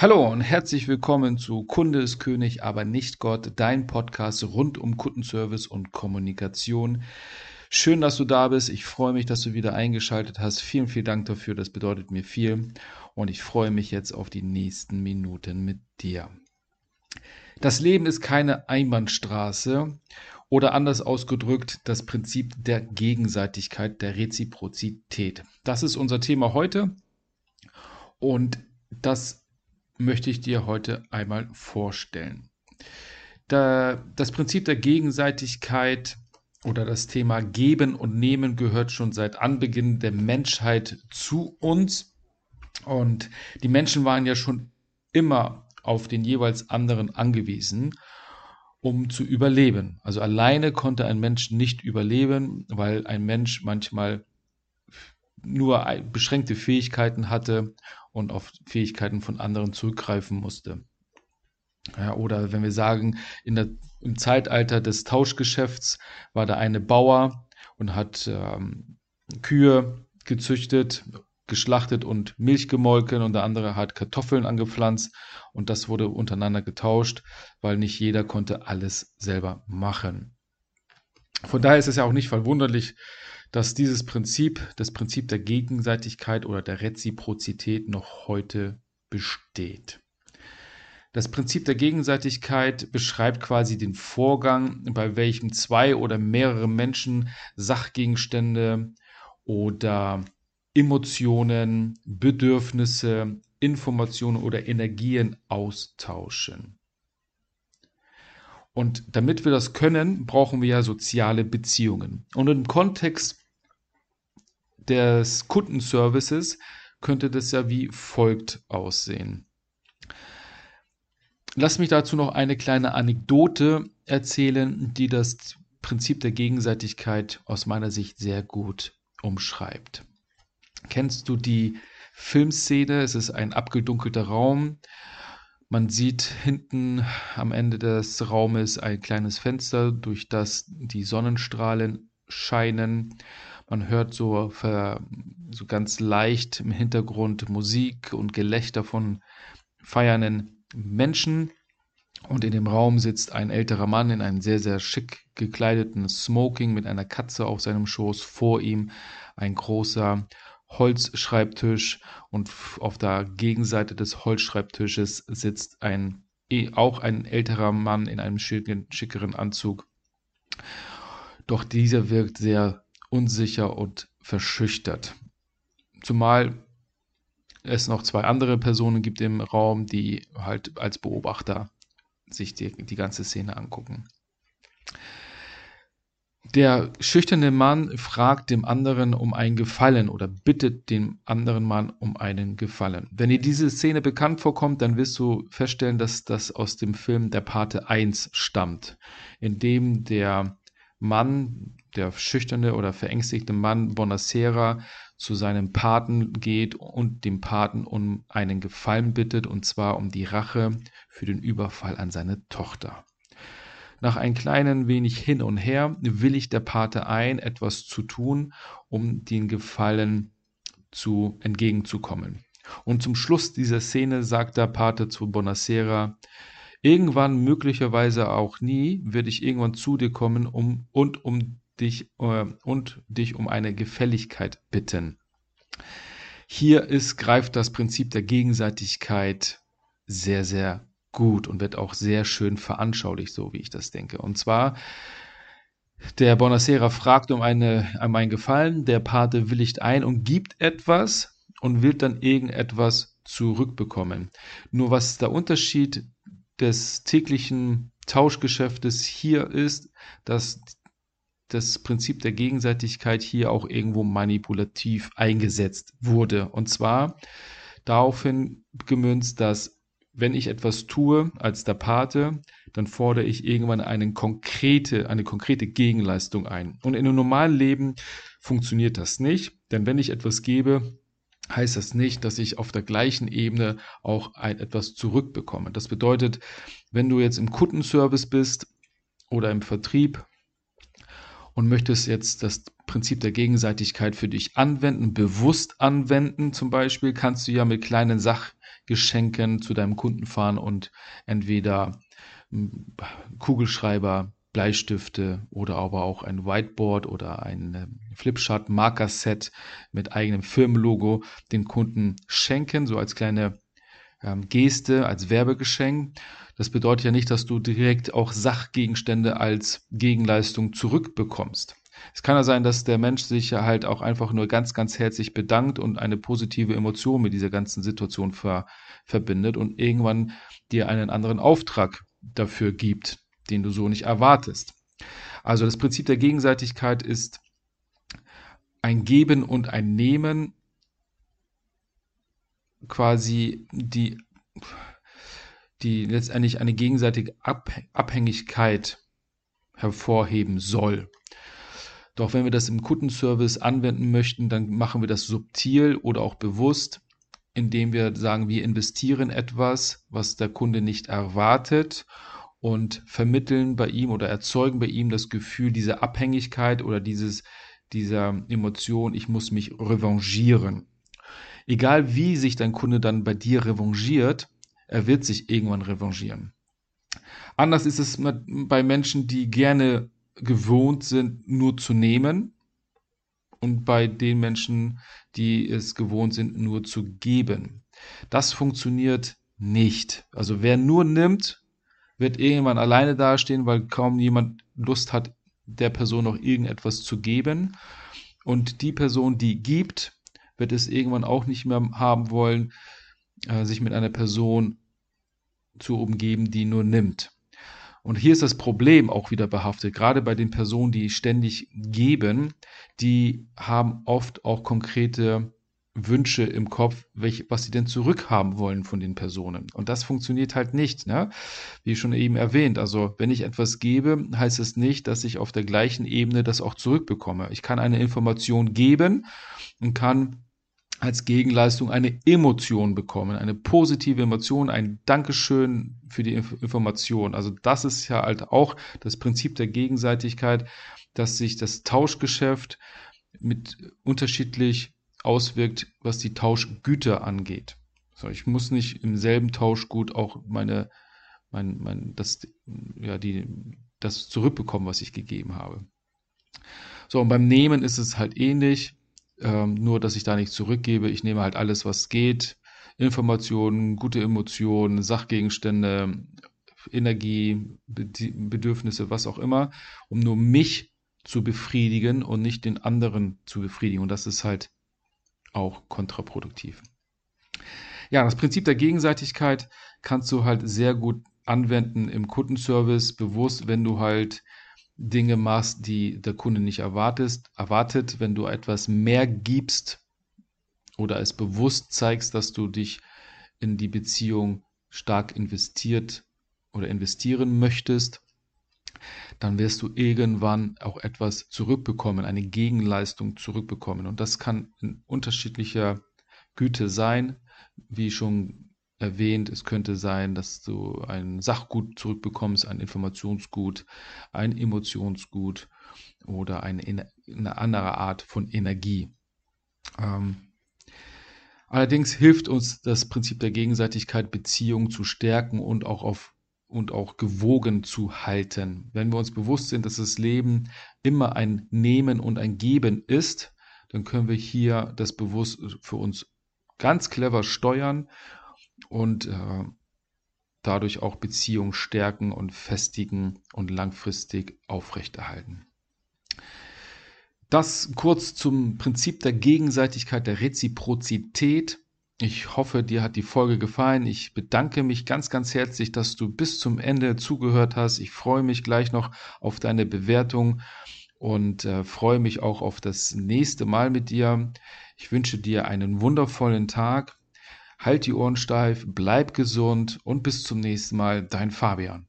Hallo und herzlich willkommen zu Kunde ist König, aber nicht Gott, dein Podcast rund um Kundenservice und Kommunikation. Schön, dass du da bist. Ich freue mich, dass du wieder eingeschaltet hast. Vielen, vielen Dank dafür. Das bedeutet mir viel. Und ich freue mich jetzt auf die nächsten Minuten mit dir. Das Leben ist keine Einbahnstraße oder anders ausgedrückt das Prinzip der Gegenseitigkeit, der Reziprozität. Das ist unser Thema heute. Und das möchte ich dir heute einmal vorstellen. Da, das Prinzip der Gegenseitigkeit oder das Thema Geben und Nehmen gehört schon seit Anbeginn der Menschheit zu uns. Und die Menschen waren ja schon immer auf den jeweils anderen angewiesen, um zu überleben. Also alleine konnte ein Mensch nicht überleben, weil ein Mensch manchmal nur beschränkte Fähigkeiten hatte und auf Fähigkeiten von anderen zurückgreifen musste. Ja, oder wenn wir sagen, in der, im Zeitalter des Tauschgeschäfts war da eine Bauer und hat ähm, Kühe gezüchtet, geschlachtet und Milch gemolken und der andere hat Kartoffeln angepflanzt und das wurde untereinander getauscht, weil nicht jeder konnte alles selber machen. Von daher ist es ja auch nicht verwunderlich, dass dieses Prinzip, das Prinzip der Gegenseitigkeit oder der Reziprozität noch heute besteht. Das Prinzip der Gegenseitigkeit beschreibt quasi den Vorgang, bei welchem zwei oder mehrere Menschen Sachgegenstände oder Emotionen, Bedürfnisse, Informationen oder Energien austauschen. Und damit wir das können, brauchen wir ja soziale Beziehungen. Und im Kontext des Kundenservices könnte das ja wie folgt aussehen. Lass mich dazu noch eine kleine Anekdote erzählen, die das Prinzip der Gegenseitigkeit aus meiner Sicht sehr gut umschreibt. Kennst du die Filmszene? Es ist ein abgedunkelter Raum. Man sieht hinten am Ende des Raumes ein kleines Fenster, durch das die Sonnenstrahlen scheinen. Man hört so, so ganz leicht im Hintergrund Musik und Gelächter von feiernden Menschen. Und in dem Raum sitzt ein älterer Mann in einem sehr, sehr schick gekleideten Smoking mit einer Katze auf seinem Schoß. Vor ihm ein großer Holzschreibtisch und auf der Gegenseite des Holzschreibtisches sitzt ein eh, auch ein älterer Mann in einem schickeren Anzug. Doch dieser wirkt sehr unsicher und verschüchtert. Zumal es noch zwei andere Personen gibt im Raum, die halt als Beobachter sich die, die ganze Szene angucken. Der schüchterne Mann fragt dem anderen um einen Gefallen oder bittet dem anderen Mann um einen Gefallen. Wenn dir diese Szene bekannt vorkommt, dann wirst du feststellen, dass das aus dem Film Der Pate 1 stammt, in dem der Mann, der schüchterne oder verängstigte Mann Bonacera zu seinem Paten geht und dem Paten um einen Gefallen bittet, und zwar um die Rache für den Überfall an seine Tochter. Nach ein kleinen wenig hin und her willigt der Pate ein, etwas zu tun, um den Gefallen zu entgegenzukommen. Und zum Schluss dieser Szene sagt der Pate zu Bonacera, Irgendwann, möglicherweise auch nie, werde ich irgendwann zu dir kommen um, und, um dich, äh, und dich um eine Gefälligkeit bitten. Hier ist, greift das Prinzip der Gegenseitigkeit sehr, sehr gut und wird auch sehr schön veranschaulicht, so wie ich das denke. Und zwar, der Bonacera fragt um, eine, um einen Gefallen, der Pate willigt ein und gibt etwas und will dann irgendetwas zurückbekommen. Nur was der Unterschied des täglichen Tauschgeschäftes hier ist, dass das Prinzip der Gegenseitigkeit hier auch irgendwo manipulativ eingesetzt wurde. Und zwar daraufhin gemünzt, dass wenn ich etwas tue als der Pate, dann fordere ich irgendwann eine konkrete, eine konkrete Gegenleistung ein. Und in einem normalen Leben funktioniert das nicht, denn wenn ich etwas gebe, heißt das nicht, dass ich auf der gleichen Ebene auch ein, etwas zurückbekomme. Das bedeutet, wenn du jetzt im Kundenservice bist oder im Vertrieb und möchtest jetzt das Prinzip der Gegenseitigkeit für dich anwenden, bewusst anwenden zum Beispiel, kannst du ja mit kleinen Sach Geschenken zu deinem Kunden fahren und entweder Kugelschreiber, Bleistifte oder aber auch ein Whiteboard oder ein ähm, Flipchart Markerset mit eigenem Firmenlogo den Kunden schenken, so als kleine ähm, Geste, als Werbegeschenk. Das bedeutet ja nicht, dass du direkt auch Sachgegenstände als Gegenleistung zurückbekommst. Es kann ja sein, dass der Mensch sich ja halt auch einfach nur ganz, ganz herzlich bedankt und eine positive Emotion mit dieser ganzen Situation ver verbindet und irgendwann dir einen anderen Auftrag dafür gibt, den du so nicht erwartest. Also das Prinzip der Gegenseitigkeit ist ein Geben und ein Nehmen, quasi die, die letztendlich eine gegenseitige Abhängigkeit hervorheben soll. Doch wenn wir das im Kundenservice anwenden möchten, dann machen wir das subtil oder auch bewusst, indem wir sagen, wir investieren etwas, was der Kunde nicht erwartet und vermitteln bei ihm oder erzeugen bei ihm das Gefühl dieser Abhängigkeit oder dieses, dieser Emotion, ich muss mich revanchieren. Egal wie sich dein Kunde dann bei dir revanchiert, er wird sich irgendwann revanchieren. Anders ist es bei Menschen, die gerne gewohnt sind, nur zu nehmen und bei den Menschen, die es gewohnt sind, nur zu geben. Das funktioniert nicht. Also wer nur nimmt, wird irgendwann alleine dastehen, weil kaum jemand Lust hat, der Person noch irgendetwas zu geben. Und die Person, die gibt, wird es irgendwann auch nicht mehr haben wollen, äh, sich mit einer Person zu umgeben, die nur nimmt. Und hier ist das Problem auch wieder behaftet. Gerade bei den Personen, die ständig geben, die haben oft auch konkrete Wünsche im Kopf, welch, was sie denn zurückhaben wollen von den Personen. Und das funktioniert halt nicht, ne? wie schon eben erwähnt. Also wenn ich etwas gebe, heißt es nicht, dass ich auf der gleichen Ebene das auch zurückbekomme. Ich kann eine Information geben und kann als Gegenleistung eine Emotion bekommen, eine positive Emotion, ein Dankeschön für die Information. Also das ist ja halt auch das Prinzip der Gegenseitigkeit, dass sich das Tauschgeschäft mit unterschiedlich auswirkt, was die Tauschgüter angeht. So, ich muss nicht im selben Tauschgut auch meine, mein, mein, das, ja, die, das zurückbekommen, was ich gegeben habe. So, und beim Nehmen ist es halt ähnlich ähm, nur dass ich da nicht zurückgebe. Ich nehme halt alles, was geht. Informationen, gute Emotionen, Sachgegenstände, Energie, Bedürfnisse, was auch immer, um nur mich zu befriedigen und nicht den anderen zu befriedigen. Und das ist halt auch kontraproduktiv. Ja, das Prinzip der Gegenseitigkeit kannst du halt sehr gut anwenden im Kundenservice, bewusst, wenn du halt Dinge machst, die der Kunde nicht erwartest, erwartet, wenn du etwas mehr gibst oder es bewusst zeigst, dass du dich in die Beziehung stark investiert oder investieren möchtest, dann wirst du irgendwann auch etwas zurückbekommen, eine Gegenleistung zurückbekommen. Und das kann in unterschiedlicher Güte sein, wie schon erwähnt, es könnte sein, dass du ein Sachgut zurückbekommst, ein Informationsgut, ein Emotionsgut oder eine, eine andere Art von Energie. Ähm, allerdings hilft uns das Prinzip der Gegenseitigkeit, Beziehungen zu stärken und auch auf und auch gewogen zu halten. Wenn wir uns bewusst sind, dass das Leben immer ein Nehmen und ein Geben ist, dann können wir hier das bewusst für uns ganz clever steuern und äh, dadurch auch Beziehungen stärken und festigen und langfristig aufrechterhalten. Das kurz zum Prinzip der Gegenseitigkeit, der Reziprozität. Ich hoffe, dir hat die Folge gefallen. Ich bedanke mich ganz, ganz herzlich, dass du bis zum Ende zugehört hast. Ich freue mich gleich noch auf deine Bewertung und äh, freue mich auch auf das nächste Mal mit dir. Ich wünsche dir einen wundervollen Tag Halt die Ohren steif, bleib gesund und bis zum nächsten Mal, dein Fabian.